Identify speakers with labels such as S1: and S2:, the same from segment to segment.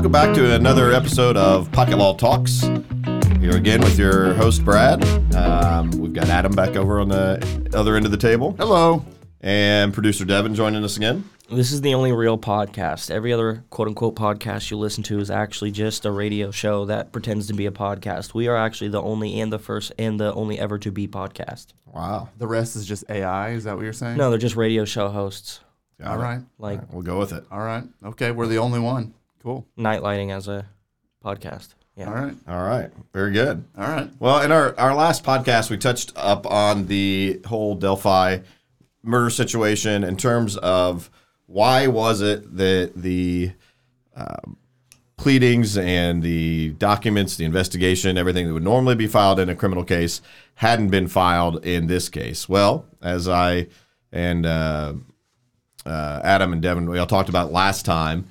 S1: welcome back to another episode of Pocket Law Talks. Here again with your host Brad. Um, we've got Adam back over on the other end of the table,
S2: Hello.
S1: and producer Devin joining us again.
S3: This is the only real podcast. Every other quote unquote podcast you listen to is actually just a radio show that pretends to be a podcast. We are actually the only and the first and the only ever to be podcast.
S1: Wow.
S2: The rest is just AI. Is that what you're saying?
S3: No, they're just radio show hosts.
S1: All right.
S2: All
S1: it.
S2: right.
S3: Like
S1: We'll go with it.
S2: All right. Okay. We're the only one. Cool.
S3: night lighting as a podcast. Yeah.
S2: All right.
S1: All right. Very good.
S2: All right.
S1: Well, in our, our last podcast, we touched up on the whole Delphi murder situation in terms of why was it that the um, pleadings and the documents, the investigation, everything that would normally be filed in a criminal case hadn't been filed in this case. Well, as I and uh, uh, Adam and Devin we all talked about last time,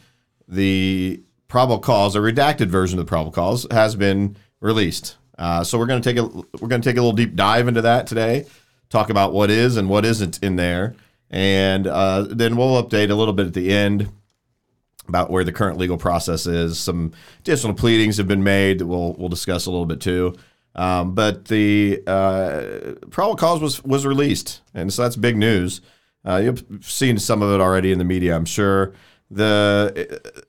S1: the probable cause, a redacted version of the probable cause, has been released. Uh, so we're going to take a we're going to take a little deep dive into that today. Talk about what is and what isn't in there, and uh, then we'll update a little bit at the end about where the current legal process is. Some additional pleadings have been made that we'll we'll discuss a little bit too. Um, but the uh, probable cause was was released, and so that's big news. Uh, you've seen some of it already in the media, I'm sure. The uh,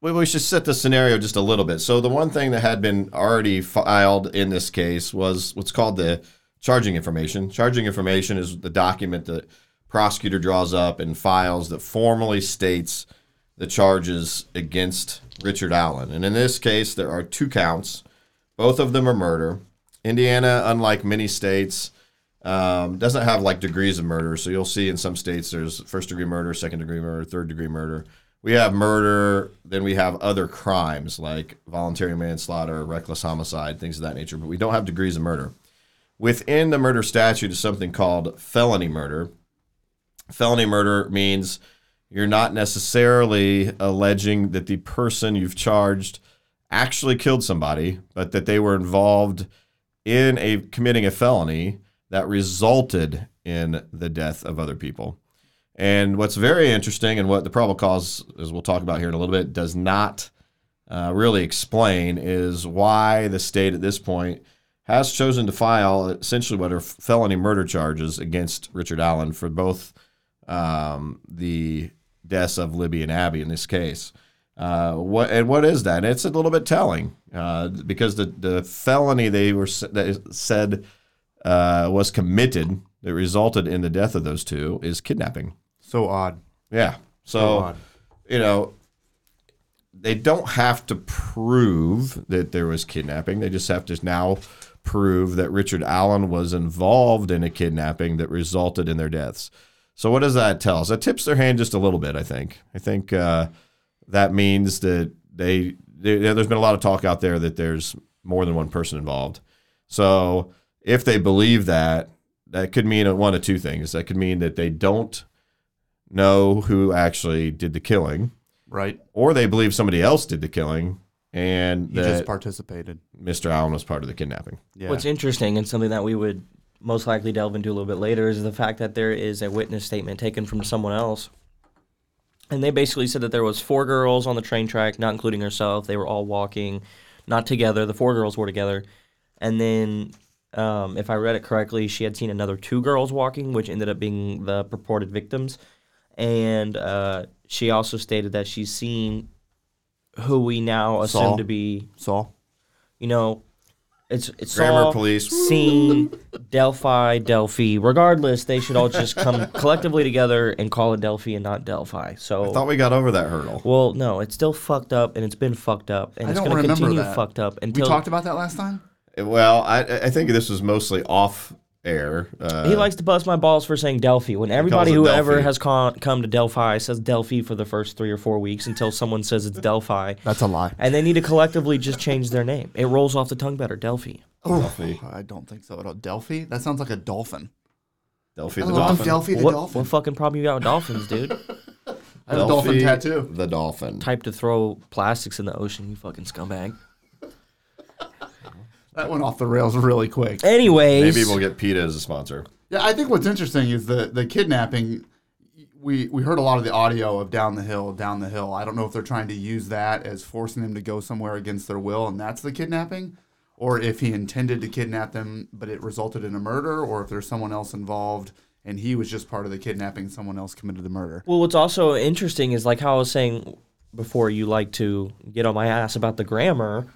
S1: we, we should set the scenario just a little bit. So the one thing that had been already filed in this case was what's called the charging information. Charging information is the document that prosecutor draws up and files that formally states the charges against Richard Allen. And in this case, there are two counts. Both of them are murder. Indiana, unlike many states, um, doesn't have like degrees of murder. So you'll see in some states there's first degree murder, second degree murder, third degree murder. We have murder, then we have other crimes like voluntary manslaughter, reckless homicide, things of that nature. But we don't have degrees of murder. Within the murder statute is something called felony murder. Felony murder means you're not necessarily alleging that the person you've charged actually killed somebody, but that they were involved in a committing a felony that resulted in the death of other people. And what's very interesting, and what the probable cause, as we'll talk about here in a little bit, does not uh, really explain, is why the state at this point has chosen to file essentially what are felony murder charges against Richard Allen for both um, the deaths of Libby and Abby in this case. Uh, what and what is that? And it's a little bit telling uh, because the, the felony they were is said uh, was committed that resulted in the death of those two is kidnapping.
S2: So odd.
S1: Yeah.
S2: So
S1: So
S2: odd.
S1: you know they don't have to prove that there was kidnapping. They just have to now prove that Richard Allen was involved in a kidnapping that resulted in their deaths. So what does that tell us? That tips their hand just a little bit. I think. I think uh, that means that they, they there's been a lot of talk out there that there's more than one person involved. So if they believe that, that could mean one of two things. That could mean that they don't know who actually did the killing,
S2: Right.
S1: or they believe somebody else did the killing, and
S2: You just
S1: that
S2: participated.
S1: Mr. Allen was part of the kidnapping.
S2: Yeah.
S3: What's interesting and something that we would most likely delve into a little bit later is the fact that there is a witness statement taken from someone else. And they basically said that there was four girls on the train track, not including herself. They were all walking, not together. The four girls were together. And then, um, if I read it correctly, she had seen another two girls walking, which ended up being the purported victims. And uh, she also stated that she's seen who we now assume
S2: Saul.
S3: to be,
S2: Saul.
S3: you know, it's it's
S1: Grammar
S3: Saul,
S1: police.
S3: Scene, Delphi, Delphi. Regardless, they should all just come collectively together and call it Delphi and not Delphi. So,
S1: I thought we got over that hurdle.
S3: well, no, it's still fucked up and it's been fucked up and
S2: I
S3: it's
S2: don't
S3: going to
S2: remember
S3: continue
S2: that.
S3: fucked up until We
S2: talked about that last time.
S1: Well, I, I think this was mostly off air. Uh,
S3: he likes to bust my balls for saying Delphi. When everybody
S1: it
S3: who ever has con- come to Delphi says Delphi for the first three or four weeks until someone says it's Delphi.
S2: That's a lie.
S3: And they need to collectively just change their name. It rolls off the tongue better, Delphi.
S1: Delphi.
S2: I don't think so at all. Delphi? That sounds like a dolphin.
S1: Delphi the
S2: love
S1: dolphin.
S2: Delphi the
S3: What,
S2: dolphin.
S3: what fucking problem you got with dolphins, dude?
S2: I have a dolphin tattoo.
S1: The dolphin.
S3: Type to throw plastics in the ocean, you fucking scumbag.
S2: That went off the rails really quick.
S3: Anyways,
S1: Maybe we'll get PETA as a sponsor.
S2: Yeah, I think what's interesting is the the kidnapping. we we heard a lot of the audio of down the hill, down the hill. I don't know if they're trying to use that as forcing them to go somewhere against their will, and that's the kidnapping, or if he intended to kidnap them, but it resulted in a murder, or if there's someone else involved and he was just part of the kidnapping, someone else committed the murder.
S3: Well, what's also interesting is like how I was saying before, you like to get on my ass about the grammar.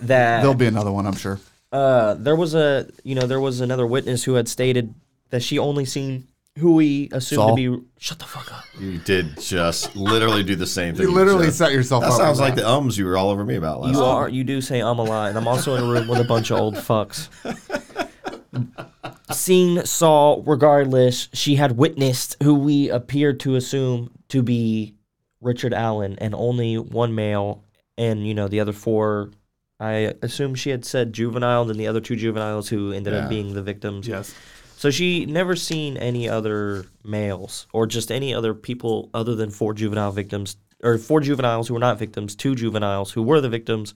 S3: That
S2: There'll be another one, I'm sure.
S3: uh, there was a you know there was another witness who had stated that she only seen who we assumed
S2: Saul?
S3: to be. Shut the fuck up.
S1: You did just literally do the same thing.
S2: You literally
S1: just-
S2: set yourself
S1: That
S2: up.
S1: sounds
S2: for
S1: like
S2: that.
S1: the ums you were all over me about last
S3: You
S1: time.
S3: are you do say I'm a lot, and I'm also in a room with a bunch of old fucks. Seen saw, regardless, she had witnessed who we appeared to assume to be Richard Allen, and only one male, and you know the other four. I assume she had said juvenile, and the other two juveniles who ended
S1: Yeah.
S3: up being the victims.
S2: Yes.
S3: So she never seen any other males or just any other people other than four juvenile victims or four juveniles who were not victims, two juveniles who were the victims,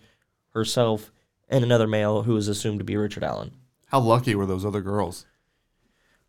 S3: herself, and another male who was assumed to be Richard Allen.
S2: How lucky were those other girls?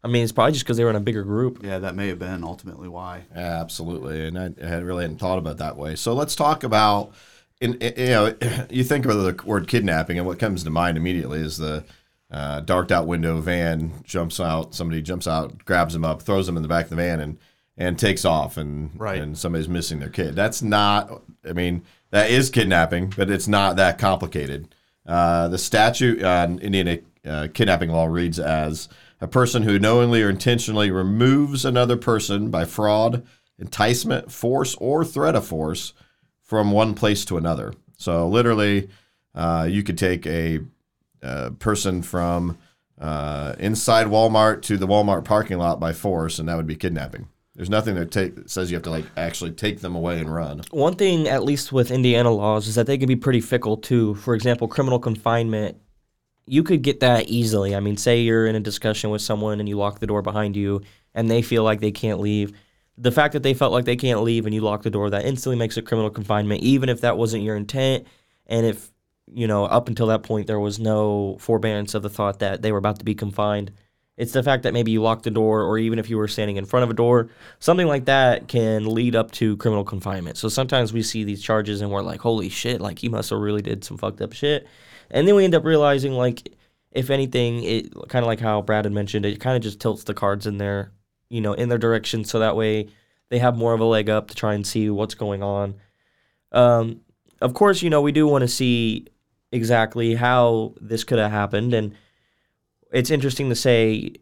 S3: I mean, it's probably just because they were in a bigger group.
S2: Yeah, that may have been ultimately why.
S1: Yeah, absolutely, and I, I had really hadn't thought about it that way. So let's talk about, in, in- you know, you think about the word kidnapping, and what comes to mind immediately is the uh, darked out window van jumps out, somebody jumps out, grabs him up, throws him in the back of the van, and and takes off, and
S2: Right.
S1: and somebody's missing their kid. That's not. I mean, that is kidnapping, but it's not that complicated. Uh, the statute on Indiana uh, kidnapping law reads as a person who knowingly or intentionally removes another person by fraud, enticement, force, or threat of force from one place to another. So literally, uh, you could take a, uh person from uh, inside Walmart to the Walmart parking lot by force, and that would be kidnapping. There's nothing that, take, that says you have to like actually take them away and run.
S3: One thing, at least with Indiana laws, is that they can be pretty fickle too. For example, criminal confinement, you could get that easily. I mean, say you're in a discussion with someone and you lock the door behind you and they feel like they can't leave. The fact that they felt like they can't leave and you lock the door, that instantly makes it criminal confinement, even if that wasn't your intent. And if, you know, up until that point, there was no forbearance of the thought that they were about to be confined. It's the fact that maybe you locked the door, or even if you were standing in front of a door, something like that can lead up to criminal confinement. So sometimes we see these charges and we're like, holy shit, like he must have really did some fucked up shit. And then we end up realizing, like, if anything, it kind of like how Brad had mentioned, it kind of just tilts the cards in their, you know, in their direction. So that way they have more of a leg up to try and see what's going on. Um, of course, you know, we do want to see exactly how this could have happened. And it's interesting to say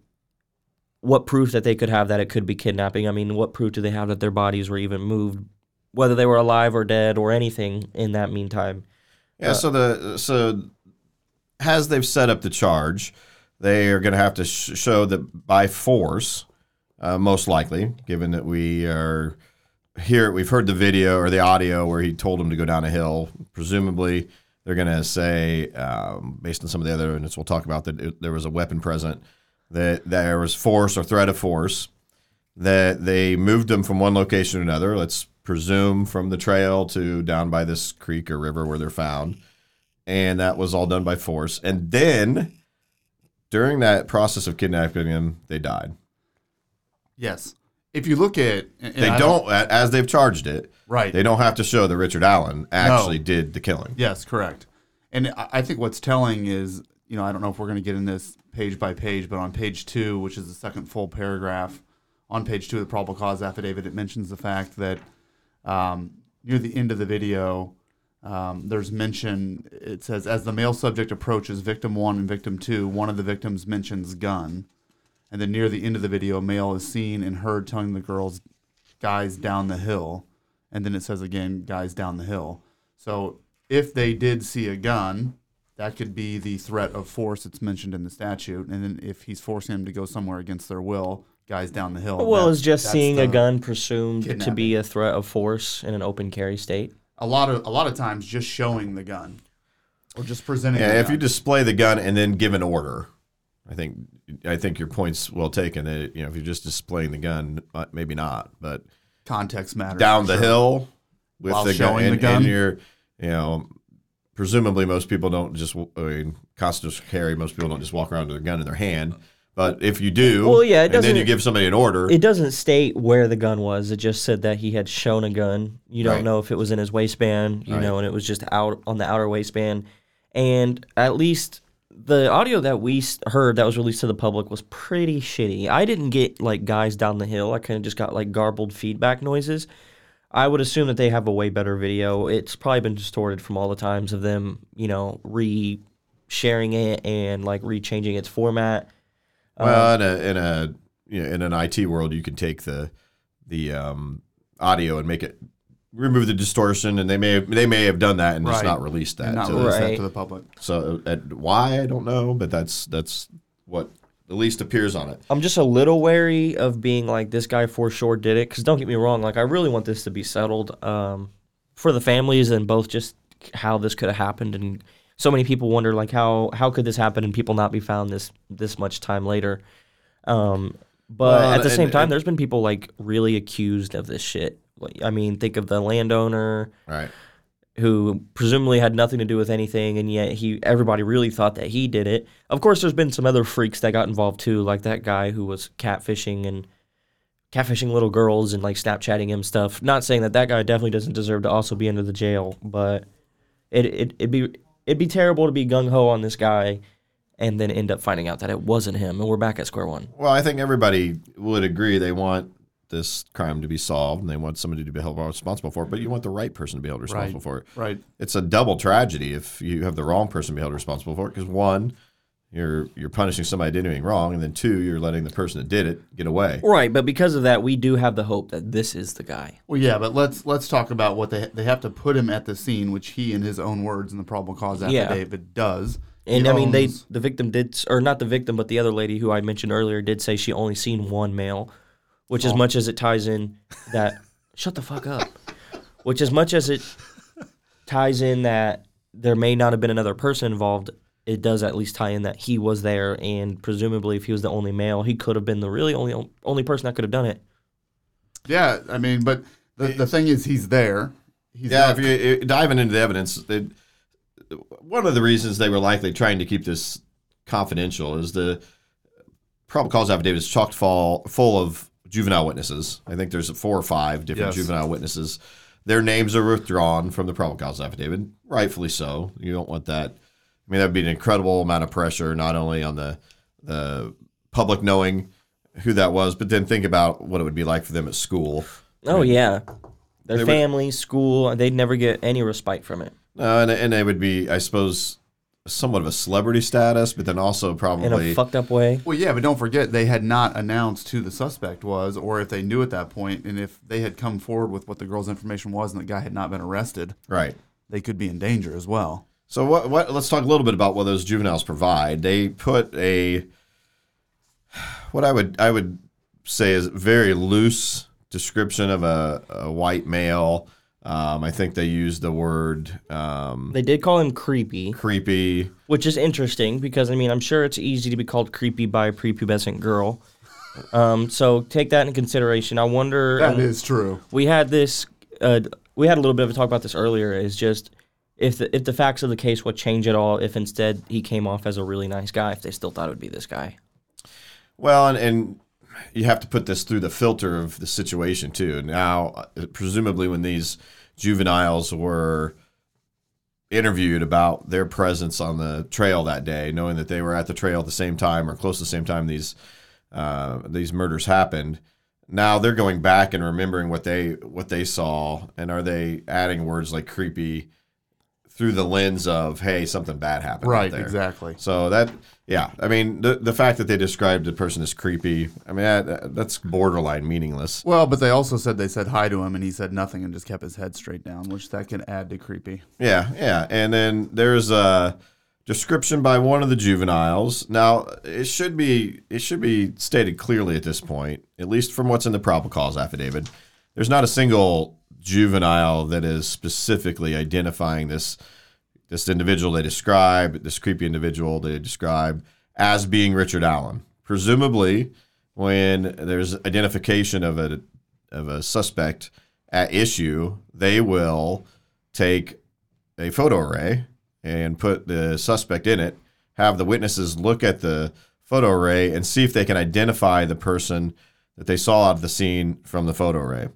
S3: what proof that they could have that it could be kidnapping. I mean, what proof do they have that their bodies were even moved, whether they were alive or dead or anything in that meantime?
S1: Yeah. so the so as they've set up the charge, they are going to have to sh- show that by force, uh, most likely, given that we are here, we've heard the video or the audio where he told him to go down a hill. Presumably, they're going to say, um, based on some of the other evidence we'll talk about, that it, there was a weapon present, that there was force or threat of force, that they moved them from one location to another. Let's presume from the trail to down by this creek or river where they're found. And that was all done by force. And then during that process of kidnapping him, they died.
S2: Yes. If you look at,
S1: They
S2: I
S1: don't, as they've charged it,
S2: right?
S1: they don't have to show that Richard Allen actually did the killing.
S2: Yes, correct. And I I think what's telling is, you know, I don't know if we're going to get in this page by page, but on page two, which is the second full paragraph, on page two of the probable cause affidavit, it mentions the fact that um, near the end of the video, um, there's mention. It says, as the male subject approaches victim one and victim two, one of the victims mentions gun. And then near the end of the video, a male is seen and heard telling the girls, guys down the hill. And then it says again, guys down the hill. So if they did see a gun, that could be the threat of force that's mentioned in the statute. And then if he's forcing them to go somewhere against their will, guys down the hill.
S3: Well,
S2: that-
S3: is just seeing a gun presumed to be a threat of force in an open carry state?
S2: A lot of a lot of times, just showing the gun, or just presenting.
S1: Yeah,
S2: the
S1: if you display the gun and then give an order, I think I think your point's well taken. That you know, if you're just displaying the gun, uh, maybe not, but
S2: context matters.
S1: down the
S2: sure.
S1: hill with
S2: While
S1: the gun,
S2: showing the gun?
S1: and you're, you know, presumably most people don't just. I mean, constitutional carry. Most people don't just walk around with a gun in their hand. But if you do,
S3: Well, yeah, it
S1: and then you give somebody an order,
S3: It doesn't state where the gun was. It just said that he had shown a gun. You don't
S1: Right.
S3: know if it was in his waistband, you
S1: Right.
S3: know, and it was just out on the outer waistband. And at least the audio that we heard that was released to the public was pretty shitty. I didn't get like guys down the hill. I kind of just got like garbled feedback noises. I would assume that they have a way better video. It's probably been distorted from all the times of them, you know, re sharing it and like re-changing its format.
S1: well, in a in a you know, in an IT world, you can take the the um, audio and make it remove the distortion, and they may have, they may have done that and just
S2: Right.
S1: not released that.
S2: and not
S1: to-
S2: release that to the public.
S1: So at why I don't know, but that's that's what at least appears on it.
S3: I'm just a little wary of being like this guy for sure did it because don't get me wrong, like I really want this to be settled um, for the families and both just how this could have happened and so many people wonder like how how could this happen and people not be found this this much time later. Um, but
S1: Well,
S3: at the
S1: and-
S3: same time,
S1: and-
S3: there's been people like really accused of this shit. I mean, think of the landowner
S1: Right.
S3: who presumably had nothing to do with anything, and yet he everybody really thought that he did it. Of course, there's been some other freaks that got involved too, like that guy who was catfishing and catfishing little girls and like Snapchatting him stuff. Not saying that that guy definitely doesn't deserve to also be under the jail, but it it it'd be it'd be terrible to be gung ho on this guy and then end up finding out that it wasn't him, and we're back at square one.
S1: Well, I think everybody would agree they want this crime to be solved and they want somebody to be held responsible for it, but you want the right person to be held responsible
S2: Right.
S1: for it.
S2: Right.
S1: It's a double tragedy if you have the wrong person be held responsible for it because one, you're you're punishing somebody that did anything wrong, and then two, you're letting the person that did it get away.
S3: Right, but because of that, we do have the hope that this is the guy.
S2: Well, yeah, but let's let's talk about what they they have to put him at the scene, which he, in his own words, in the probable cause
S3: Yeah.
S2: affidavit, does.
S3: And
S2: He
S3: I mean, they the victim did, or not the victim, but the other lady who I mentioned earlier did say she only seen one male, which as much as it ties in that, shut the fuck up, which as much as it ties in that there may not have been another person involved, it does at least tie in that he was there, and presumably if he was the only male, he could have been the really only only person that could have done it.
S2: Yeah, I mean, but the, the thing is, he's there. He's
S1: Yeah,
S2: not-
S1: if you diving into the evidence, it, one of the reasons they were likely trying to keep this confidential is the probable cause affidavit is chocked full, full of juvenile witnesses. I think there's four or five different
S2: Yes.
S1: juvenile witnesses. Their names are withdrawn from the probable cause affidavit, rightfully so. You don't want that. I mean, that would be an incredible amount of pressure, not only on the the public knowing who that was, but then think about what it would be like for them at school.
S3: Oh yeah, their
S1: They would-
S3: family, school, they'd never get any respite from it.
S1: Uh, and and they would be, I suppose, somewhat of a celebrity status, but then also probably In
S3: a fucked up way.
S2: Well, yeah, but don't forget they had not announced who the suspect was, or if they knew at that point, and if they had come forward with what the girl's information was, and the guy had not been arrested,
S1: right.
S2: they could be in danger as well.
S1: So what? What? Let's talk a little bit about what those juveniles provide. They put a what I would I would say is very loose description of a, a white male. Um, I think they used the word um,
S3: They did call him creepy.
S1: creepy.
S3: Which is interesting because I mean I'm sure it's easy to be called creepy by a prepubescent girl. Um, so take that into consideration. I wonder.
S2: That
S3: and
S2: is true.
S3: We had this. Uh, we had a little bit of a talk about this earlier. Is just if the if the facts of the case would change at all. If instead he came off as a really nice guy. If they still thought it would be this guy.
S1: Well, and, and you have to put this through the filter of the situation too. Now, presumably, when these juveniles were interviewed about their presence on the trail that day, knowing that they were at the trail at the same time or close to the same time these uh, these murders happened, now they're going back and remembering what they what they saw, and are they adding words like creepy through the lens of hey something bad happened out
S2: Right,
S1: there.
S2: exactly.
S1: So that, yeah, I mean, the the fact that they described the person as creepy, I mean, that, that's borderline meaningless.
S2: Well, but they also said they said hi to him, and he said nothing and just kept his head straight down, which that can add to creepy.
S1: Yeah, yeah, and then there's a description by one of the juveniles. Now, it should be it should be stated clearly at this point, at least from what's in the probable cause affidavit. There's not a single juvenile that is specifically identifying this this individual they describe, this creepy individual they describe as being Richard Allen. Presumably, when there's identification of a of a suspect at issue, they will take a photo array and put the suspect in it, have the witnesses look at the photo array and see if they can identify the person that they saw out of the scene from the photo array.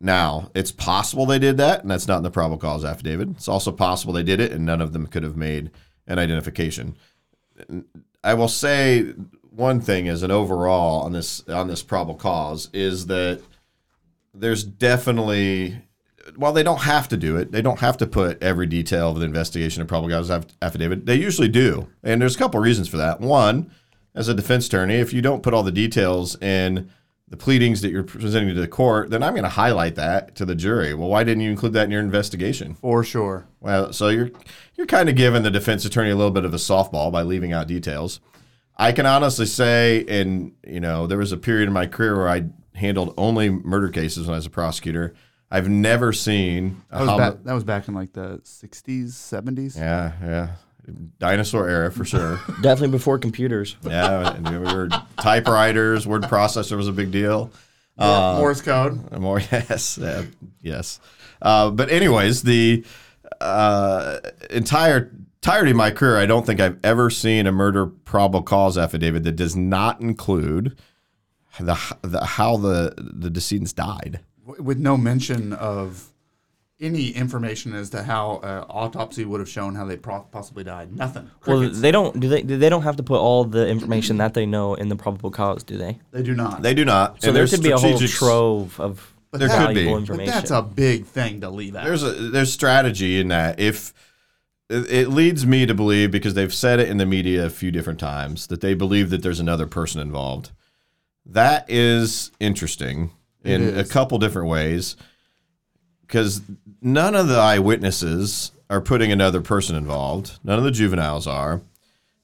S1: Now, it's possible they did that, and that's not in the probable cause affidavit. It's also possible they did it, and none of them could have made an identification. I will say one thing as an overall on this on this probable cause is that there's definitely while they don't have to do it, they don't have to put every detail of the investigation in probable cause aff- affidavit. They usually do, and there's a couple reasons for that. One, as a defense attorney, if you don't put all the details in the pleadings that you're presenting to the court, then I'm going to highlight that to the jury. Well, why didn't you include that in your investigation?
S2: For sure.
S1: Well, so you're you're kind of giving the defense attorney a little bit of a softball by leaving out details. I can honestly say, and you know, there was a period in my career where I handled only murder cases when I was a prosecutor. I've never seen
S2: That was, back, that was back in like the 60s, 70s.
S1: yeah, yeah, dinosaur era for sure.
S3: Definitely before computers.
S1: yeah, and we were typewriters, word processor was a big deal. Uh,
S2: Morse code.
S1: More, yes, uh, yes. Uh, but anyways, the uh, entire entirety of my career, I don't think I've ever seen a murder probable cause affidavit that does not include the, the how the the decedents died.
S2: with no mention of any information as to how uh, autopsy would have shown how they pro- possibly died. Nothing.
S3: Well, they don't do they they don't have to put all the information that they know in the probable cause, do they?
S2: they do not.
S1: They do not.
S3: So
S1: And
S3: there
S1: there's
S3: could be a whole trove of
S1: There could
S3: valuable
S1: be. But
S2: but
S3: information.
S2: that's a big thing to leave out.
S1: There's a there's strategy in that. If it it leads me to believe because they've said it in the media a few different times that they believe that there's another person involved. That is interesting in
S2: It
S1: a couple different ways because none of the eyewitnesses are putting another person involved. None of the juveniles are.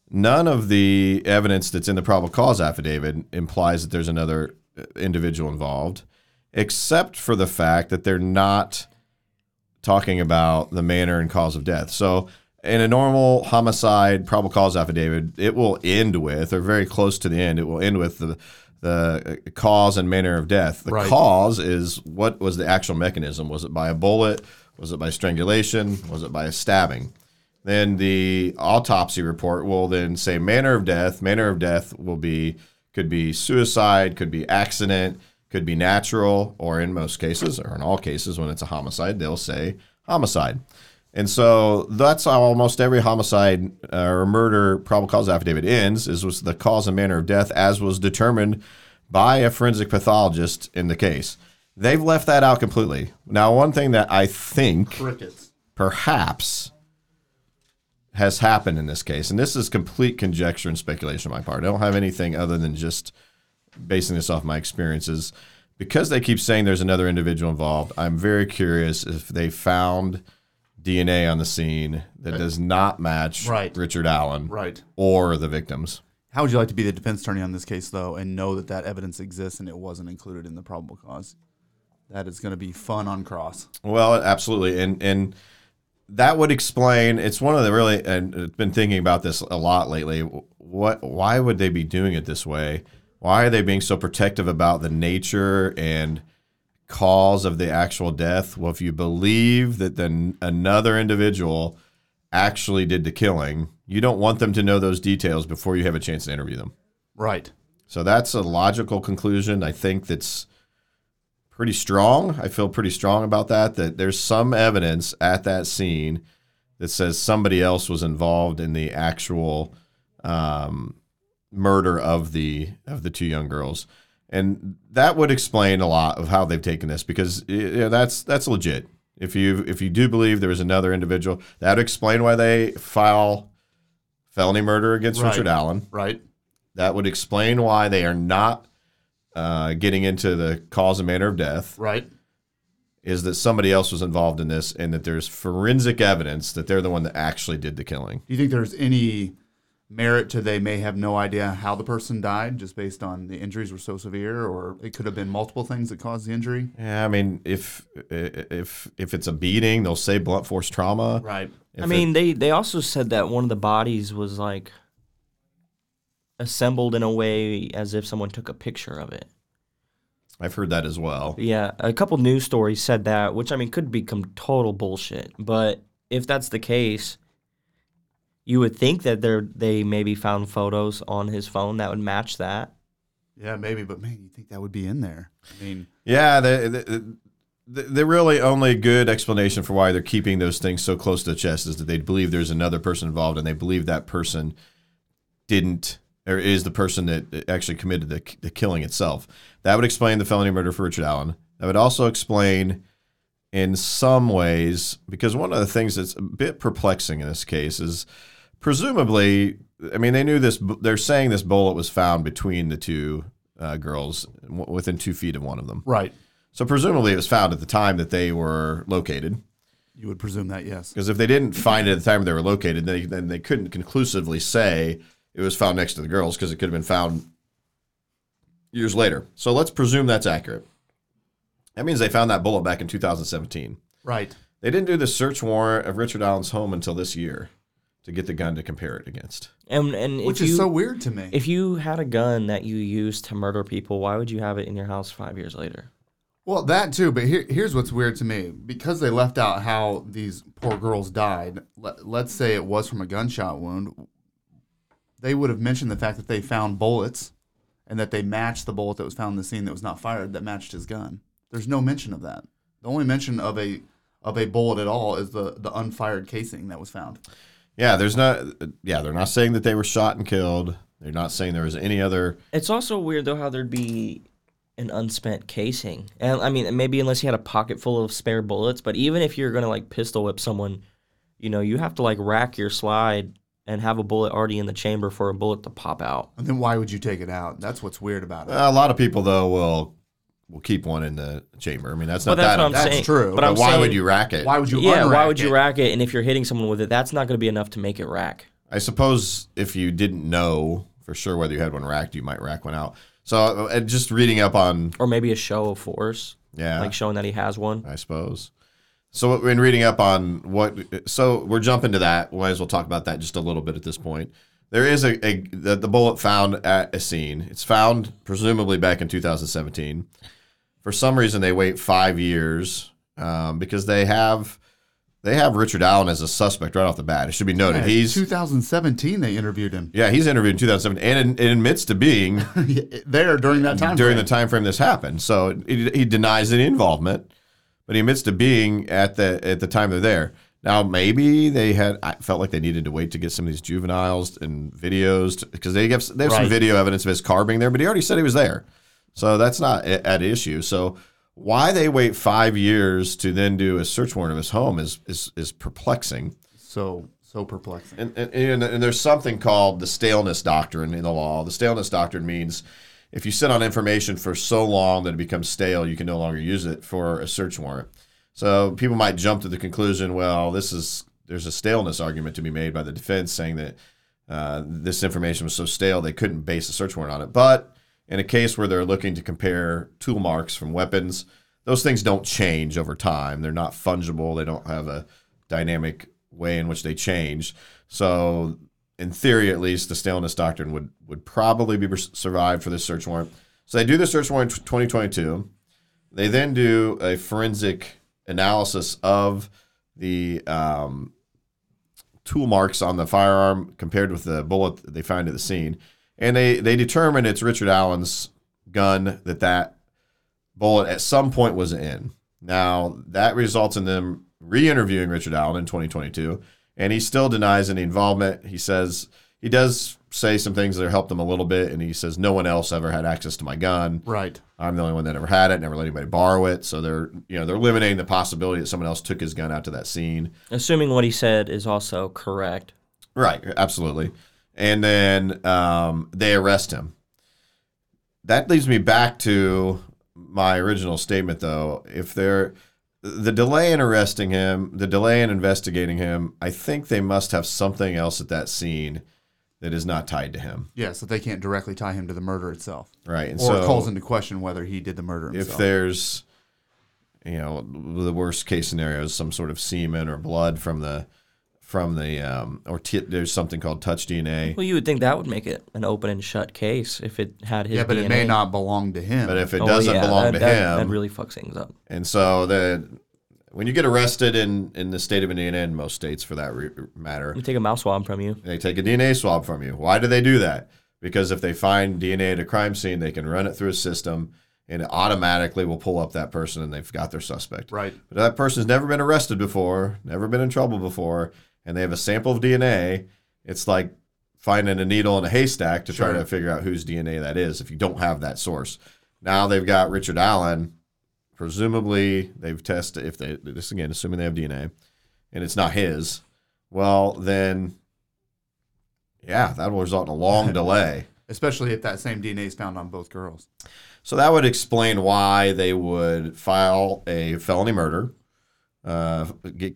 S1: None of the evidence that's in the probable cause affidavit implies that there's another uh, individual involved, except for the fact that they're not talking about the manner and cause of death. So, in a normal homicide probable cause affidavit, it will end with, or very close to the end, it will end with the the uh, cause and manner of death. The
S2: Right.
S1: cause is what was the actual mechanism? Was it by a bullet? Was it by strangulation? Was it by a stabbing? Then the autopsy report will then say manner of death. Manner of death will be could be suicide, could be accident, could be natural, or in most cases, or in all cases, when it's a homicide, they'll say homicide. And so that's how almost every homicide uh, or murder probable cause affidavit ends is with the cause and manner of death as was determined by a forensic pathologist in the case. They've left that out completely. Now, one thing that I think
S2: crickets.
S1: perhaps has happened in this case, and this is complete conjecture and speculation on my part. I don't have anything other than just basing this off my experiences. Because they keep saying there's another individual involved, I'm very curious if they found DNA on the scene that uh, does not match
S2: Right.
S1: Richard Allen
S2: Right.
S1: or the victims.
S2: How would you like to be the defense attorney on this case, though, and know that that evidence exists and it wasn't included in the probable cause? That is going to be fun on cross.
S1: Well, absolutely, and and that would explain. It's one of the really, and I've been thinking about this a lot lately. What? Why would they be doing it this way? Why are they being so protective about the nature and cause of the actual death? Well, if you believe that then another individual actually did the killing, you don't want them to know those details before you have a chance to interview them.
S2: Right.
S1: So that's a logical conclusion. I think that's pretty strong. I feel pretty strong about that. That there's some evidence at that scene that says somebody else was involved in the actual um, murder of the of the two young girls, and that would explain a lot of how they've taken this because you know, that's that's legit. If you if you do believe there was another individual, that would explain why they file felony murder against
S2: Right.
S1: Richard Allen.
S2: Right.
S1: That would explain why they are not uh, getting into the cause and manner of death.
S2: Right.
S1: Is that somebody else was involved in this, and that there's forensic evidence that they're the one that actually did the killing.
S2: Do you think there's any merit to they may have no idea how the person died just based on the injuries were so severe, or it could have been multiple things that caused the injury?
S1: Yeah, I mean, if if if it's a beating, they'll say blunt force trauma.
S2: Right.
S1: If
S3: I
S1: it-
S3: mean, they they also said that one of the bodies was like assembled in a way as if someone took a picture of it.
S1: I've heard that as well.
S3: Yeah, a couple news stories said that, which I mean could become total bullshit. But if that's the case, You would think that they they maybe found photos on his phone that would match that.
S2: Yeah, maybe, but man, you think that would be in there? I mean,
S1: Yeah, the, the, the, the really only good explanation for why they're keeping those things so close to the chest is that they believe there's another person involved, and they believe that person didn't or is the person that actually committed the, the killing itself. That would explain the felony murder for Richard Allen. That would also explain, in some ways, because one of the things that's a bit perplexing in this case is presumably, I mean, they knew this. They're saying this bullet was found between the two uh, girls, w- within two feet of one of them.
S2: right.
S1: So presumably it was found at the time that they were located.
S2: You would presume that, yes.
S1: Because if they didn't find it at the time they were located, then they, then they couldn't conclusively say it was found next to the girls because it could have been found years later. So let's presume that's accurate. That means they found that bullet back in 2017.
S2: Right.
S1: They didn't do the search warrant of Richard Allen's home until this year to get the gun to compare it against.
S3: And and
S2: Which is
S3: you
S2: so weird to me.
S3: if you had a gun that you used to murder people, why would you have it in your house five years later?
S2: Well, that too, but here, here's what's weird to me. Because they left out how these poor girls died, let, let's say it was from a gunshot wound, they would have mentioned the fact that they found bullets and that they matched the bullet that was found in the scene that was not fired that matched his gun. There's no mention of that. The only mention of a of a bullet at all is the, the unfired casing that was found.
S1: Yeah, there's not. Yeah, they're not saying that they were shot and killed. They're not saying there was any other.
S3: It's also weird though how there'd be an unspent casing, and I mean maybe unless you had a pocket full of spare bullets. But even if you're gonna like pistol whip someone, you know you have to like rack your slide and have a bullet already in the chamber for a bullet to pop out.
S2: And then why would you take it out? That's what's weird about it.
S1: A lot of people though will will keep one in the chamber. I mean, that's not
S3: But that's
S1: that.
S3: what I'm
S2: that's
S3: saying.
S2: true,
S3: But
S1: but
S3: I'm
S1: why
S3: saying,
S1: would you rack it?
S2: why would you
S3: Yeah, why would you
S2: it?
S3: rack it? And if you're hitting someone with it, that's not going to be enough to make it rack.
S1: I suppose if you didn't know for sure whether you had one racked, you might rack one out. So uh, just reading up on
S3: Or maybe a show of force,
S1: yeah,
S3: like showing that he has one.
S1: I suppose. So in reading up on what, so we're jumping to that. We might as well talk about that just a little bit at this point. There is a, a the, the bullet found at a scene. It's found presumably back in 2017. For some reason, they wait five years um, because they have they have Richard Allen as a suspect right off the bat. It should be noted
S2: Yeah,
S1: he's
S2: 2017 they interviewed him.
S1: yeah he's interviewed in 2007 and it admits to being
S2: there during that time
S1: during
S2: frame.
S1: the time frame this happened. So he, he denies any involvement, but he admits to being at the at the time they're there. Now maybe they had I felt like they needed to wait to get some of these juveniles and videos because they have they have some video evidence of his car being there, but he already said he was there, so that's not at issue. So why they wait five years to then do a search warrant of his home is is is perplexing.
S2: so so perplexing.
S1: And, and, and, and there's something called the staleness doctrine in the law. The staleness doctrine means if you sit on information for so long that it becomes stale, you can no longer use it for a search warrant. So people might jump to the conclusion, well, this is there's a staleness argument to be made by the defense saying that uh, this information was so stale they couldn't base a search warrant on it. But in a case where they're looking to compare tool marks from weapons, those things don't change over time. They're not fungible. They don't have a dynamic way in which they change. So, in theory, at least, the staleness doctrine would would probably be survived for this search warrant. So they do the search warrant in 2022. They then do a forensic analysis of the um, tool marks on the firearm compared with the bullet that they find at the scene, and they they determine it's Richard Allen's gun that that bullet at some point was in. Now that results in them re-interviewing Richard Allen in 2022, and he still denies any involvement. He says he does say some things that helped him a little bit, and he says no one else ever had access to my gun.
S2: Right.
S1: I'm the only one that ever had it. Never let anybody borrow it. So they're you know they're eliminating the possibility that someone else took his gun out to that scene.
S3: Assuming what he said is also correct.
S1: Right, absolutely. And then um, they arrest him. That leads me back to my original statement, though. If they're the delay in arresting him, the delay in investigating him, I think they must have something else at that scene that is not tied to him,
S2: Yeah, so they can't directly tie him to the murder itself.
S1: right? And
S2: Or
S1: so
S2: it calls into question whether he did the murder
S1: if there's, you know, the worst case scenario is some sort of semen or blood from the from the um, or t- there's something called touch DNA.
S3: Well, you would think that would make it an open and shut case if it had his.
S2: yeah, but it may not belong to him.
S1: But if it
S3: Oh,
S1: doesn't
S3: yeah,
S1: belong
S3: that,
S1: to
S3: that,
S1: him,
S3: that really fucks things up.
S1: and so the when you get arrested in in the state of Indiana, in most states for that re- matter,
S3: We take a mouth swab from you.
S1: they take a DNA swab from you. Why do they do that? Because if they find DNA at a crime scene, they can run it through a system and it automatically will pull up that person and they've got their suspect.
S2: Right.
S1: But if that person's never been arrested before, never been in trouble before, and they have a sample of DNA, it's like finding a needle in a haystack to try to figure out whose DNA that is if you don't have that source. Now they've got Richard Allen. Presumably, they've tested if they this again, assuming they have DNA, and it's not his. Well, then, yeah, that will result in a long delay.
S2: Especially if that same DNA is found on both girls.
S1: So that would explain why they would file a felony murder, uh,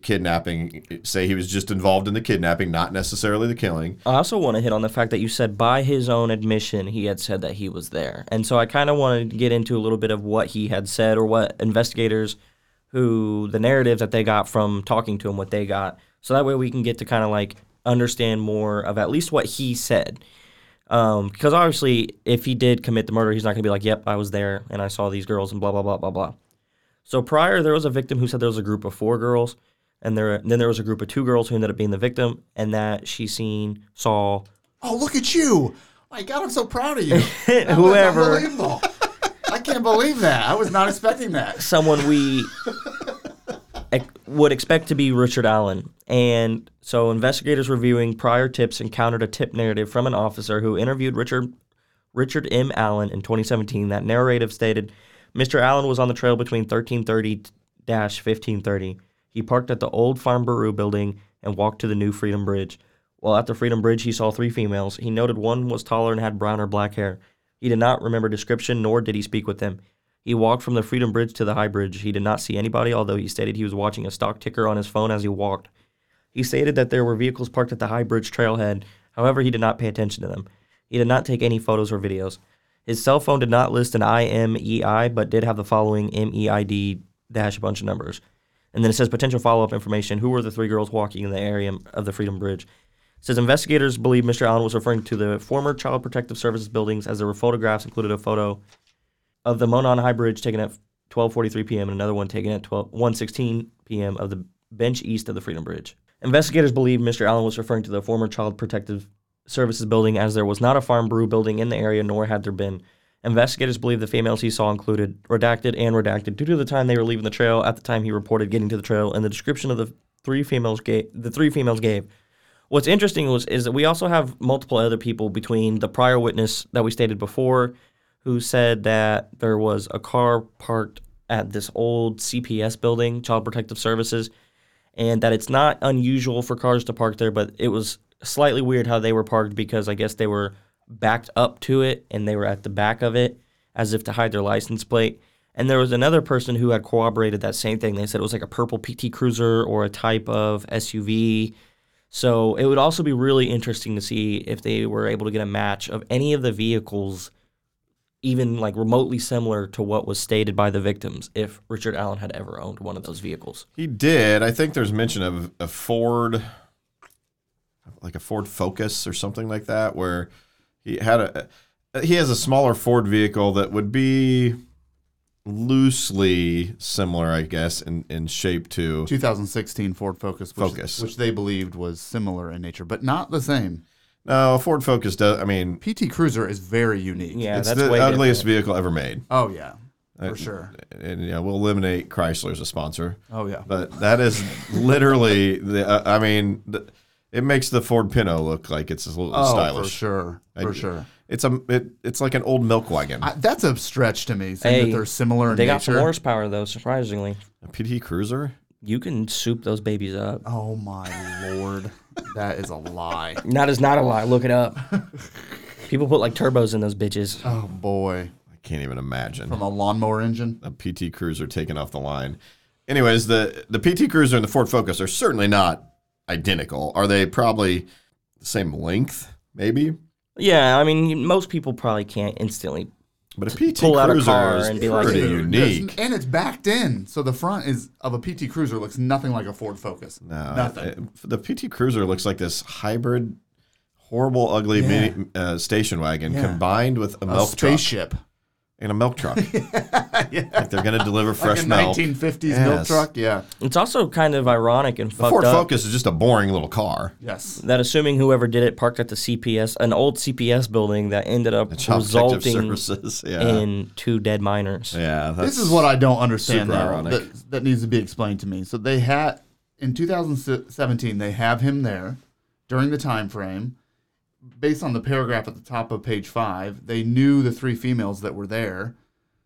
S1: kidnapping, say he was just involved in the kidnapping, not necessarily the killing.
S3: I also want to hit on the fact that you said by his own admission he had said that he was there. And so I kind of wanted to get into a little bit of what he had said or what investigators who the narrative that they got from talking to him what they got. So that way we can get to kind of like understand more of at least what he said. Um, because obviously if he did commit the murder, he's not going to be like, "Yep, I was there and I saw these girls and blah blah blah blah blah." So prior there was a victim who said there was a group of 4 girls and there then there was a group of 2 girls who ended up being the victim and that she seen saw
S2: Oh, look at you! My God, I'm so proud of you.
S3: Whoever.
S2: I can't believe that. I was not expecting that.
S3: someone we would expect to be Richard Allen. And so investigators reviewing prior tips encountered a tip narrative from an officer who interviewed Richard Richard M. Allen in 2017. That narrative stated Mr. Allen was on the trail between 1330-1530. He parked at the old Farm Bureau building and walked to the new Freedom Bridge. While at the Freedom Bridge, he saw three females. He noted one was taller and had brown or black hair. He did not remember description, nor did he speak with them. He walked from the Freedom Bridge to the High Bridge. He did not see anybody, although he stated he was watching a stock ticker on his phone as he walked. He stated that there were vehicles parked at the High Bridge trailhead. However, he did not pay attention to them. He did not take any photos or videos. His cell phone did not list an IMEI, but did have the following MEID dash a bunch of numbers. And then it says potential follow up information. Who were the three girls walking in the area of the Freedom Bridge? It says investigators believe Mr. Allen was referring to the former Child Protective Services buildings as there were photographs included a photo of the Monon High Bridge taken at 12:43 p.m. and another one taken at 12 1:16 p.m. of the bench east of the Freedom Bridge. Investigators believe Mr. Allen was referring to the former Child Protective Services building as there was not a Farm Bureau building in the area, nor had there been. Investigators believe the females he saw included redacted and redacted due to the time they were leaving the trail at the time he reported getting to the trail and the description of the three females gave the three females gave. What's interesting was is that we also have multiple other people between the prior witness that we stated before, who said that there was a car parked at this old CPS building, Child Protective Services, and that it's not unusual for cars to park there, but it was slightly weird how they were parked because I guess they were backed up to it and they were at the back of it as if to hide their license plate. And there was another person who had corroborated that same thing. They said it was like a purple PT Cruiser or a type of SUV. So it would also be really interesting to see if they were able to get a match of any of the vehicles, even like remotely similar to what was stated by the victims, if Richard Allen had ever owned one of those vehicles.
S1: He did. I think there's mention of a Ford, like a Ford Focus or something like that, where he had a. He has a smaller Ford vehicle that would be loosely similar, I guess, in, in shape to.
S2: 2016 Ford Focus, which,
S1: Focus.
S2: which they believed was similar in nature, but not the same.
S1: No, Ford Focus does. I mean,
S2: PT Cruiser is very unique.
S3: Yeah,
S1: it's
S3: that's
S1: the ugliest
S3: different.
S1: vehicle ever made.
S2: Oh yeah, for
S1: Uh,
S2: sure.
S1: And yeah, we'll eliminate Chrysler as a sponsor.
S2: Oh yeah.
S1: But that is literally the. Uh, I mean, the, it makes the Ford Pinto look like it's a little
S2: Oh,
S1: stylish.
S2: for sure. For
S1: I-
S2: sure.
S1: It's a. It, it's like an old milk wagon.
S2: I, that's a stretch to me. Saying
S3: Hey,
S2: that they're similar in
S3: They
S2: nature.
S3: got some horsepower though, surprisingly.
S1: a PT Cruiser.
S3: You can soup those babies up.
S2: Oh my lord, that is a lie.
S3: That is not a lie. Look it up. People put like turbos in those bitches.
S2: Oh boy,
S1: I can't even imagine
S2: from a lawnmower engine.
S1: a PT Cruiser taken off the line. Anyways, the the PT Cruiser and the Ford Focus are certainly not identical. Are they probably the same length? Maybe.
S3: Yeah, I mean, most people probably can't instantly.
S1: But a PT
S3: Pull out a
S1: Cruiser
S3: car
S1: is
S3: and be
S1: pretty
S3: "Dude,
S1: unique.
S2: and it's backed in, so the front is of a PT Cruiser looks nothing like a Ford Focus.
S1: No,
S2: nothing.
S1: it- the PT Cruiser looks like this hybrid, horrible, ugly
S2: Yeah.
S1: mini, uh, station wagon
S2: Yeah.
S1: combined with a
S2: a
S1: milk truck.
S2: Spaceship.
S1: in a milk truck. Like they're going to deliver fresh
S2: Like a
S1: milk.
S2: 1950s milk truck. Yeah.
S3: It's also kind of ironic and
S1: The
S3: fucked
S1: Ford
S3: up
S1: Focus is just a boring little car.
S2: Yes.
S3: that assuming whoever did it parked at the CPS, an old CPS building that ended up
S1: Child
S3: resulting
S1: Services. Yeah.
S3: in two dead minors.
S1: yeah. That's,
S2: This is what I don't understand
S1: super ironic.
S2: that, that needs to be explained to me. So they had in 2017 they have him there during the time frame. Based on the paragraph at the top of page five, they knew the three females that were there.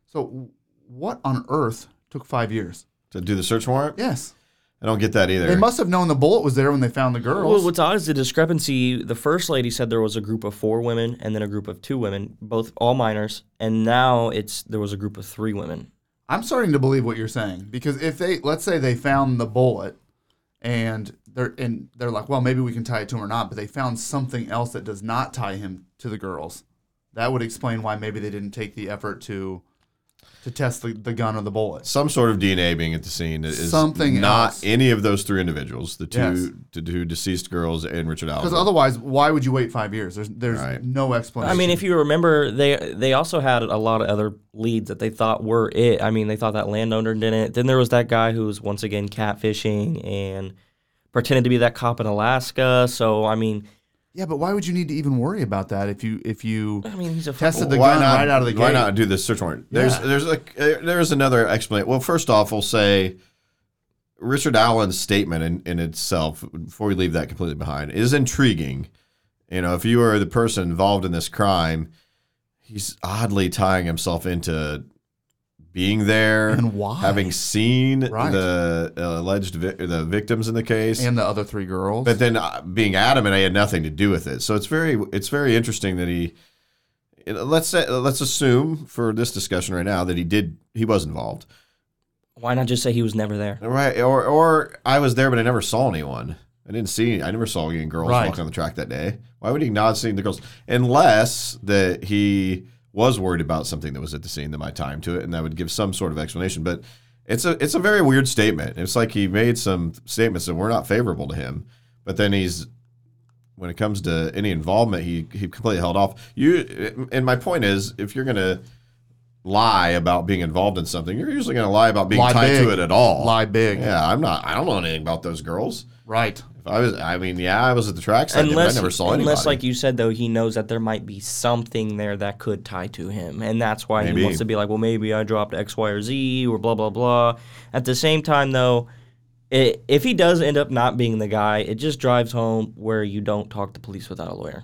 S2: So what on earth took five years?
S1: to do the search warrant.
S2: Yes,
S1: I don't get that either.
S2: they must have known the bullet was there when they found the
S3: Well,
S2: girls.
S3: what's odd is the discrepancy. The first lady said there was a group of four women and then a group of two women, both all minors, and now it's there was a group of three women.
S2: I'm starting to believe what you're saying because if they let's say they found the bullet and they're and they're like, well, maybe we can tie it to him or not, but they found something else that does not tie him to the girls. That would explain why maybe they didn't take the effort to to test the, the gun or the bullet.
S1: Some sort of DNA being at the scene is
S2: Something
S1: not
S2: else.
S1: any of those three individuals, the two,
S2: Yes.
S1: the two deceased girls and Richard Allen.
S2: Because otherwise, why would you wait five years? There's there's
S1: Right.
S2: no explanation.
S3: I mean, if you remember, they they also had a lot of other leads that they thought were it. I mean, they thought that landowner did it. Then there was that guy who was once again catfishing and pretended to be that cop in Alaska. So I mean,
S2: yeah, but why would you need to even worry about that if you if you
S3: I mean, he's a
S2: tested the
S1: why
S2: gun
S1: not,
S2: right out of the game?
S1: Why
S2: gate?
S1: not do this search warrant? There's
S2: Yeah.
S1: there's a there's another explanation. Well, first off, we'll say Richard Allen's statement in, in itself, before we leave that completely behind, is intriguing. You know, if you are the person involved in this crime, he's oddly tying himself into being there
S2: And why?
S1: having seen
S2: Right.
S1: the uh, alleged vi- the victims in the case,
S2: and the other three girls.
S1: but then uh, being adamant I had nothing to do with it. So it's very it's very interesting that he let's say let's assume for this discussion right now that he did he was involved.
S3: Why not just say he was never there?
S1: Right or or I was there but I never saw anyone. I didn't see I never saw any girls
S2: Right.
S1: walking on the track that day. Why would he not see the girls unless that he was worried about something that was at the scene that tie him to it and that would give some sort of explanation but it's a it's a very weird statement. It's like he made some statements that were not favorable to him, but then he's when it comes to any involvement, he he completely held off. You and my point is, if you're gonna lie about being involved in something, you're usually gonna lie about being
S2: Lie
S1: tied
S2: big.
S1: to it at all.
S2: Lie big.
S1: Yeah, I'm not. I don't know anything about those girls.
S2: right.
S1: If I was, I mean, yeah, I was at the trackside, but I
S3: Unless,
S1: never saw
S3: unless,
S1: anybody.
S3: like you said, though, he knows that there might be something there that could tie to him, and that's why
S1: Maybe.
S3: he wants to be like, well, maybe I dropped X, Y, or Z, or blah blah blah. At the same time, though, i if he does end up not being the guy, it just drives home where you don't talk to police without a lawyer.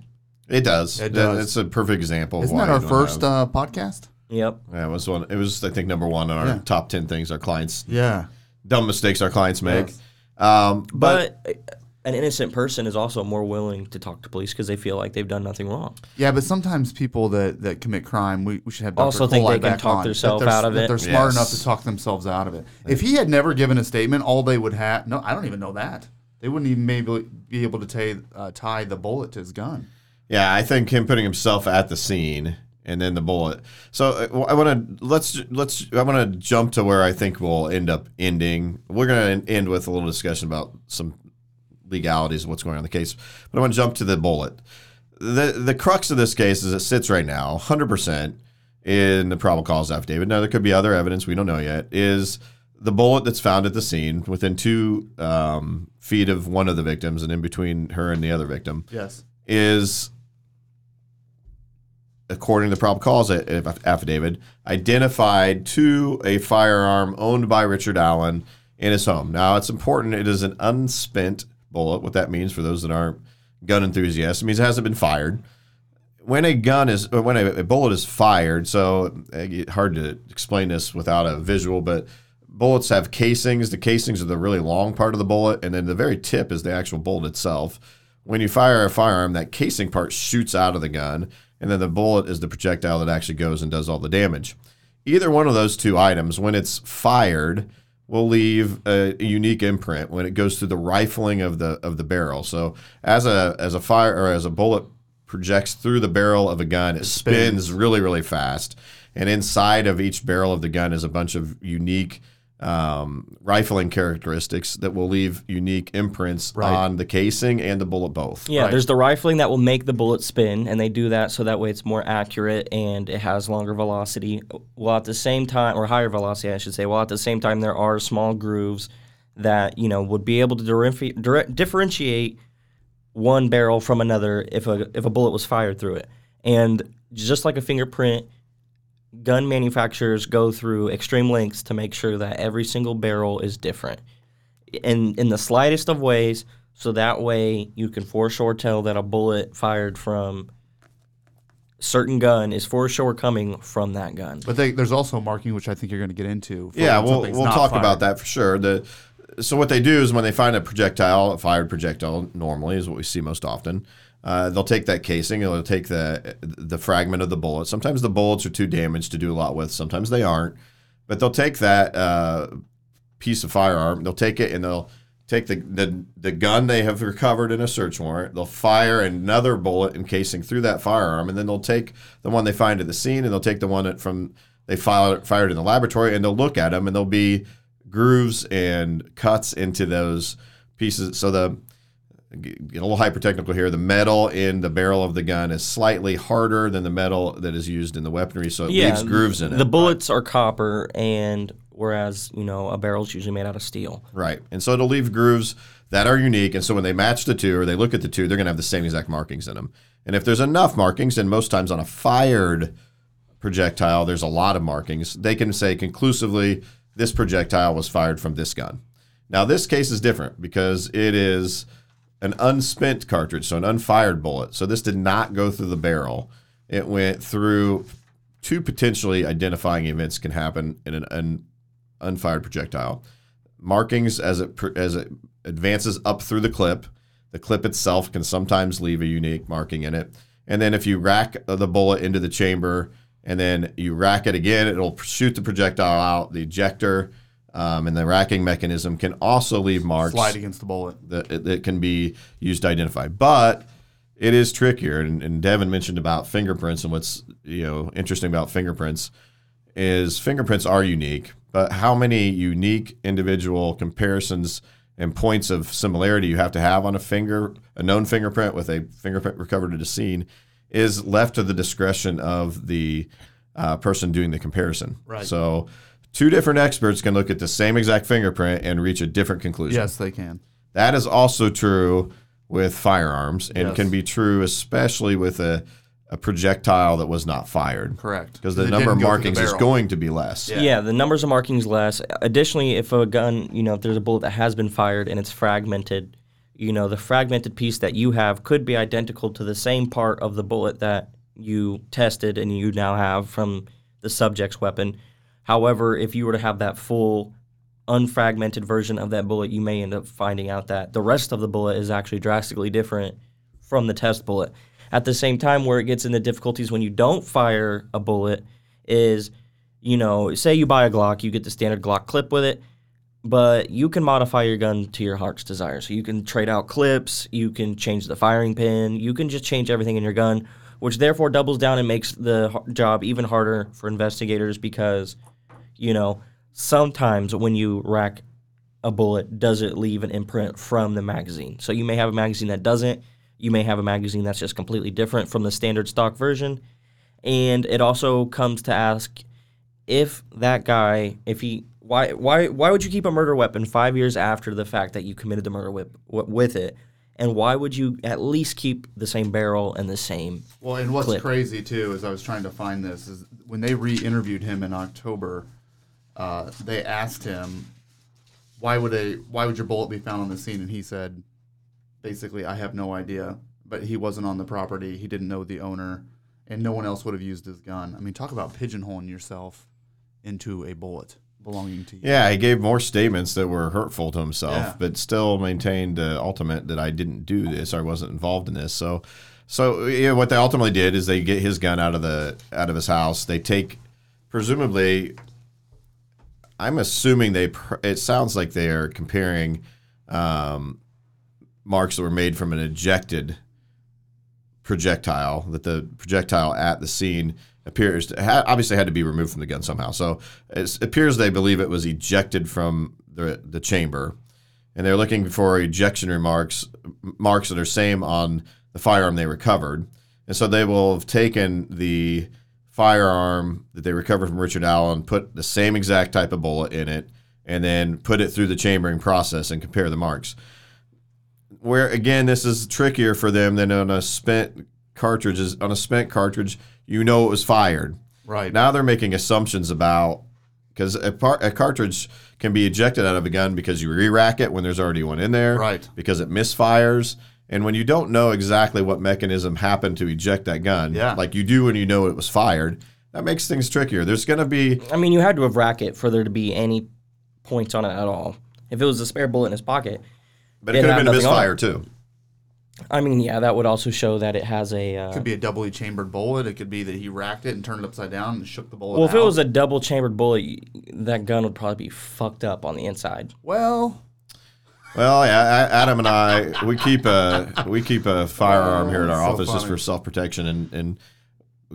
S1: it does.
S2: It does.
S1: It's a perfect example. Of
S2: Isn't
S1: why
S2: that our first
S1: have-
S2: uh, podcast?
S3: Yep.
S1: yeah, it was one. It was, I think, number one on our
S2: Yeah.
S1: top ten things our clients
S2: Yeah.
S1: dumb mistakes our clients make.
S2: Yes.
S1: Um, but,
S3: But, uh, an innocent person is also more willing to talk to police because they feel like they've done nothing wrong.
S2: Yeah, but sometimes people that, that commit crime, we, we should have Dr.
S3: Also think
S2: Colai
S3: they can
S2: back
S3: talk
S2: on, that
S3: themselves
S2: they're-
S3: out of
S2: that
S3: it.
S2: They're smart
S1: Yes.
S2: enough to talk themselves out of it. If he had never given a statement, all they would have no, I don't even know that. They wouldn't even maybe be able to tie, uh, tie the bullet to his gun.
S1: Yeah, I think him putting himself at the scene and then the bullet. So uh, I want to let's let's I want to jump to where I think we'll end up ending. We're going to end with a little discussion about some legalities of what's going on in the case, but I want to jump to the bullet. the The crux of this case, as it sits right now, hundred percent in the probable cause affidavit. Now there could be other evidence we don't know yet. Is the bullet that's found at the scene within two um, feet of one of the victims and in between her and the other victim
S2: Yes.
S1: is, according to the probable cause affidavit, identified to a firearm owned by Richard Allen in his home. Now, it's important. It is an unspent bullet. What that means for those that aren't gun enthusiasts, it means it hasn't been fired. When a gun is, when a, a bullet is fired, so uh, hard to explain this without a visual, but bullets have casings. The casings are the really long part of the bullet, and then the very tip is the actual bullet itself. When you fire a firearm, that casing part shoots out of the gun, and then the bullet is the projectile that actually goes and does all the damage. Either one of those two items, when it's fired, will leave a, unique imprint when it goes through the rifling of the of the barrel. So as a as a fire or as a bullet projects through the barrel of a gun, it spins really really fast, and inside of each barrel of the gun is a bunch of unique um, rifling characteristics that will leave unique imprints
S2: Right.
S1: on the casing and the bullet both.
S3: Yeah,
S2: Right.
S3: there's the rifling that will make the bullet spin, and they do that so that way it's more accurate and it has longer velocity. While at the same time, or higher velocity, I should say. While at the same time, there are small grooves that you know would be able to differenti- dire- differentiate one barrel from another if a if a bullet was fired through it. And just like a fingerprint, gun manufacturers go through extreme lengths to make sure that every single barrel is different in in the slightest of ways so that way you can for sure tell that a bullet fired from certain gun is for sure coming from that gun.
S2: But they, there's also marking, which I think you're going to get into. for
S1: Yeah, we'll we'll talk
S2: fired.
S1: about that for sure. The so what they do is when they find a projectile, a fired projectile, normally is what we see most often. Uh, they'll take that casing, they'll take the the fragment of the bullet. Sometimes the bullets are too damaged to do a lot with. Sometimes they aren't, but they'll take that uh, piece of firearm. They'll take it and they'll take the, the the gun they have recovered in a search warrant. They'll fire another bullet encasing through that firearm, and then they'll take the one they find at the scene, and they'll take the one from they fired fired in the laboratory, and they'll look at them, and there'll be grooves and cuts into those pieces. So the get a little hyper technical here. The metal in the barrel of the gun is slightly harder than the metal that is used in the weaponry, so it leaves grooves in it.
S3: The bullets are copper and whereas, you know, a barrel's usually made out of steel.
S1: Right. And so it'll leave grooves that are unique. And so when they match the two or they look at the two, they're going to have the same exact markings in them. And if there's enough markings, and most times on a fired projectile, there's a lot of markings, they can say conclusively this projectile was fired from this gun. Now, this case is different because it is an unspent cartridge, so an unfired bullet. So this did not go through the barrel. It went through two potentially identifying events can happen in an un, unfired projectile markings as it as it advances up through the clip. The clip itself can sometimes leave a unique marking in it. And then if you rack the bullet into the chamber and then you rack it again, it'll shoot the projectile out. The ejector um, and the racking mechanism can also leave marks
S2: Slide against the bullet.
S1: that, that can be used to identify. But it is trickier. And, and Devin mentioned about fingerprints and what's you know interesting about fingerprints is fingerprints are unique, but how many unique individual comparisons and points of similarity you have to have on a finger, a known fingerprint with a fingerprint recovered at a scene, is left to the discretion of the uh, person doing the comparison.
S2: Right.
S1: So, two different experts can look at the same exact fingerprint and reach a different conclusion.
S2: Yes, they can.
S1: That is also true with firearms and
S2: Yes.
S1: can be true especially with a, a projectile that was not fired.
S2: Correct.
S1: Because the number of
S2: didn't go through the
S1: markings is going to be less.
S2: Yeah.
S3: Yeah. the numbers of markings less. Additionally, if a gun, you know, if there's a bullet that has been fired and it's fragmented, you know, the fragmented piece that you have could be identical to the same part of the bullet that you tested and you now have from the subject's weapon. However, if you were to have that full unfragmented version of that bullet, you may end up finding out that the rest of the bullet is actually drastically different from the test bullet. At the same time, where it gets into difficulties when you don't fire a bullet is, you know, say you buy a Glock, you get the standard Glock clip with it, but you can modify your gun to your heart's desire. So you can trade out clips, you can change the firing pin, you can just change everything in your gun, which therefore doubles down and makes the job even harder for investigators because, you know, sometimes when you rack a bullet, does it leave an imprint from the magazine? So you may have a magazine that doesn't. You may have a magazine that's just completely different from the standard stock version. And it also comes to ask if that guy, if he, why, why, why would you keep a murder weapon five years after the fact that you committed the murder with, with it? And why would you at least keep the same barrel and the same?
S2: Well, and what's
S3: clip.
S2: crazy too is I was trying to find this is when they re-interviewed him in October, uh, they asked him why would a why would your bullet be found on the scene, and he said basically I have no idea, but he wasn't on the property, he didn't know the owner, and no one else would have used his gun. I mean, talk about pigeonholing yourself into a bullet belonging to you.
S1: Yeah, he gave more statements that were hurtful to himself,
S2: Yeah.
S1: but still maintained the ultimate that I didn't do this, or I wasn't involved in this. So, so yeah, what they ultimately did is they get his gun out of the out of his house. They take, presumably, I'm assuming they. pr- It sounds like they are comparing um, marks that were made from an ejected projectile. That the projectile at the scene appears to ha- obviously had to be removed from the gun somehow. So it appears they believe it was ejected from the the chamber, and they're looking for ejection remarks marks that are same on the firearm they recovered, and so they will have taken the firearm that they recovered from Richard Allen, put the same exact type of bullet in it, and then put it through the chambering process and compare the marks. Where again, this is trickier for them than on a spent cartridge. Is on a spent cartridge, you know it was fired.
S2: Right.
S1: Now they're making assumptions about because a, par- a cartridge can be ejected out of a gun because you re-rack it when there's already one in there,
S2: Right.
S1: Because it misfires, and when you don't know exactly what mechanism happened to eject that gun,
S2: Yeah.
S1: like you do when you know it was fired, that makes things trickier. There's going to be
S3: I mean, you had to have racked it for there to be any points on it at all. If it was a spare bullet in his pocket,
S1: But it
S3: It
S1: could have been a
S3: nothing on
S1: misfire too.
S3: I mean, yeah, that would also show that it has a. Uh,
S2: Could be a doubly chambered bullet. It could be that he racked it and turned it upside down and shook the bullet.
S3: well, if it was a double chambered bullet, that gun would probably be fucked up on the inside.
S2: well,
S1: Well, yeah, Adam and I, we keep a we keep a firearm here at our oh,
S2: So
S1: office just for self protection, and and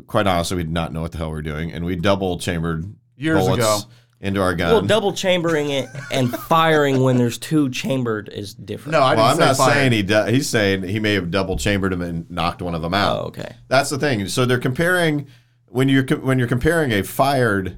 S1: quite honestly, we did not know what the hell we were doing, and we double chambered
S2: Years
S1: bullets
S2: ago.
S1: into our gun.
S3: Well, double chambering it and firing when there's two chambered is different.
S2: no, I
S1: well, I'm
S2: say
S1: not
S2: fire.
S1: saying he do, he's saying he may have double chambered them and knocked one of them out.
S3: Oh, okay.
S1: That's the thing. So they're comparing when you're co- when you're comparing a fired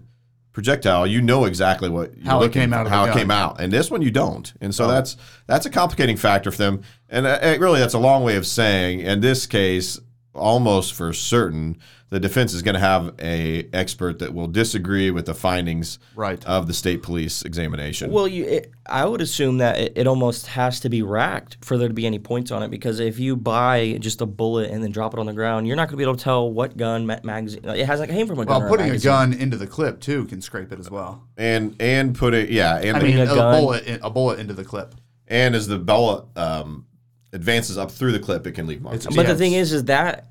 S1: projectile, you know exactly what you're
S2: How it came out
S1: how it.
S2: Oh.
S1: came out, and this one you don't. And so that's that's a complicating factor for them. And uh, really, that's a long way of saying in this case, almost for certain, the defense is going to have a expert that will disagree with the findings
S2: Right.
S1: of the state police examination.
S3: Well, you, it, I would assume that it, it almost has to be racked for there to be any points on it because if you buy just a bullet and then drop it on the ground, you're not going to be able to tell what gun ma- magazine it hasn't came from a gun.
S2: Well,
S3: or
S2: putting a
S3: magazine.
S2: gun into the clip too can scrape it as well.
S1: and and put it yeah, and
S2: I
S1: the-
S2: mean,
S3: a
S2: a,
S3: gun-
S2: bullet, in, a bullet into the clip.
S1: and as the bullet um, advances up through the clip, it can leave marks.
S2: It's-
S3: But the thing is, is that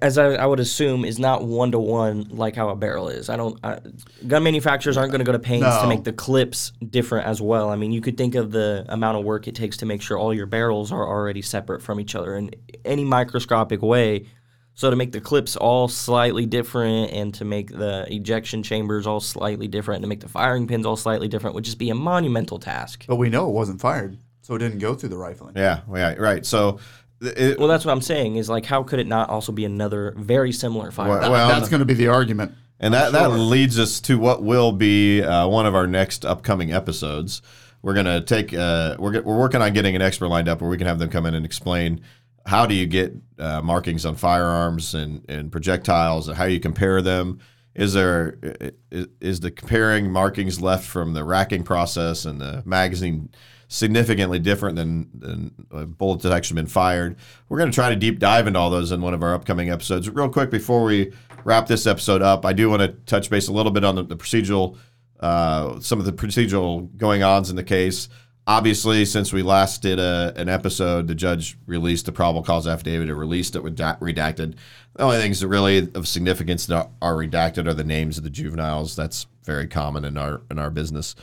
S3: as I, I would assume is not one to one like how a barrel is. I don't. I, gun manufacturers aren't going to go to pains to make the clips different as well. I mean, you could think of the amount of work it takes to make sure all your barrels are already separate from each other in any microscopic way. So to make the clips all slightly different and to make the ejection chambers all slightly different and to make the firing pins all slightly different would just be a monumental task.
S2: But we know it wasn't fired, so it didn't go through the rifling.
S1: Yeah, yeah, right. So, it,
S3: Well, that's what I'm saying. Is like, how could it not also be another very similar fire?
S1: Well- well,
S2: that's going to be the argument.
S1: and that that leads us to what will be uh, one of our next upcoming episodes. We're gonna take uh, we're get- we're working on getting an expert lined up where we can have them come in and explain how do you get uh, markings on firearms and, and projectiles and how you compare them. Is there is, is the comparing markings left from the racking process and the magazine significantly different than, than a bullet that's actually been fired? We're going to try to deep dive into all those in one of our upcoming episodes. Real quick before we wrap this episode up, I do want to touch base a little bit on the, the procedural, uh, some of the procedural going ons in the case. Obviously, since we last did a, an episode, the judge released the probable cause affidavit or released it redact- redacted. The only things that really of significance that are redacted are the names of the juveniles. That's very common in our in our business.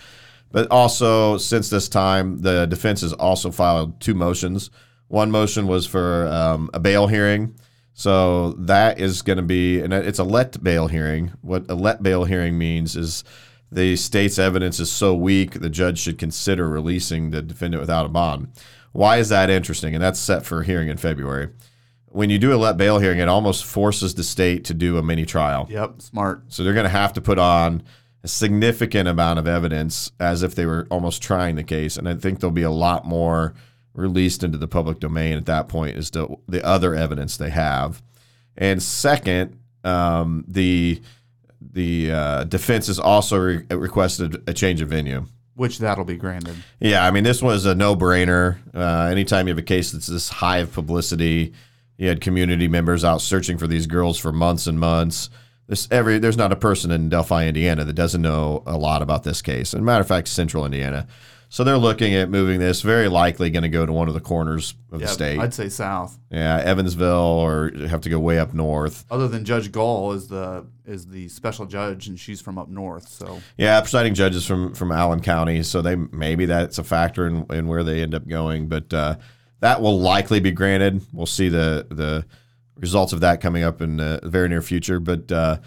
S1: But also, since this time, the defense has also filed two motions. One motion was for um, a bail hearing. So that is going to be, and it's a let bail hearing. What a let bail hearing means is the state's evidence is so weak, the judge should consider releasing the defendant without a bond. Why is that interesting? And that's set for hearing in February. When you do a let bail hearing, it almost forces the state to do a mini trial.
S2: Yep, smart.
S1: So they're going to have to put on a significant amount of evidence as if they were almost trying the case. And I think there'll be a lot more released into the public domain at that point as to the other evidence they have. And second, um, the the uh, defense has also re- requested a change of venue.
S2: Which that'll be granted.
S1: Yeah, I mean, this was a no brainer. Uh, anytime you have a case that's this high of publicity, you had community members out searching for these girls for months and months. This every there's not a person in Delphi, Indiana, that doesn't know a lot about this case. And matter of fact, Central Indiana. So they're looking at moving this. Very likely going to go to one of the corners of
S2: Yep,
S1: the state.
S2: I'd say south.
S1: yeah, Evansville, or have to go way up north.
S2: Other than Judge Gull is the is the special judge, and she's from up north. So
S1: Yeah, presiding judges from from Allen County, so they maybe that's a factor in, in where they end up going, but uh, that will likely be granted. We'll see the the results of that coming up in the very near future. But uh,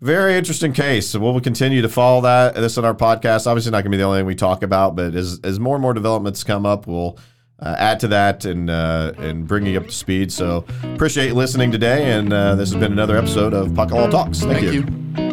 S1: very interesting case. So we'll continue to follow that this on our podcast. Obviously, not going to be the only thing we talk about, but as as more and more developments come up, we'll uh, add to that and uh, and bring you up to speed. So appreciate listening today, and uh, this has been another episode of Puck Talks. Thank,
S2: Thank
S1: you.
S2: you.